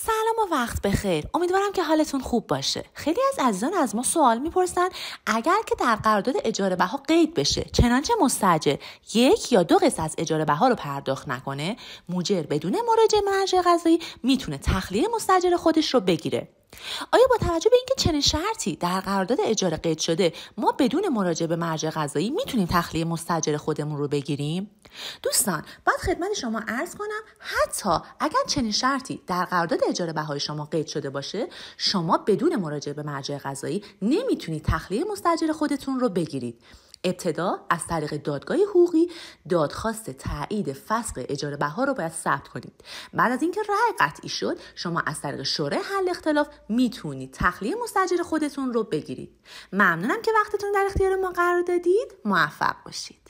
سلام و وقت بخیر. امیدوارم که حالتون خوب باشه. خیلی از عزیزان از ما سوال می‌پرسن اگر که در قرارداد اجاره بها قید بشه چنانچه مستجر یک یا دو قسط از اجاره بها رو پرداخت نکنه مجر بدون مراجعه مرجع قضایی می‌تونه تخلیه مستجر خودش رو بگیره. آیا با توجه به اینکه چنین شرطی در قرارداد اجاره قید شده ما بدون مراجعه به مرجع قضایی می‌تونیم تخلیه مستجر خودمون رو بگیریم؟ دوستان باید خدمت شما عرض کنم حتی اگر چنین شرطی در قرارداد اجاره بهای شما قید شده باشه شما بدون مراجعه به مرجع قضایی نمی‌تونید تخلیه مستجر خودتون رو بگیرید. ابتدا از طریق دادگاه حقوقی دادخواست تایید فسق اجاره بها رو باید ثبت کنید. بعد از اینکه رأی قطعی شد شما از طریق شورای حل اختلاف می‌تونید تخلیه مستجر خودتون رو بگیرید. ممنونم که وقتتون در اختیار ما قرار دادید. موفق باشید.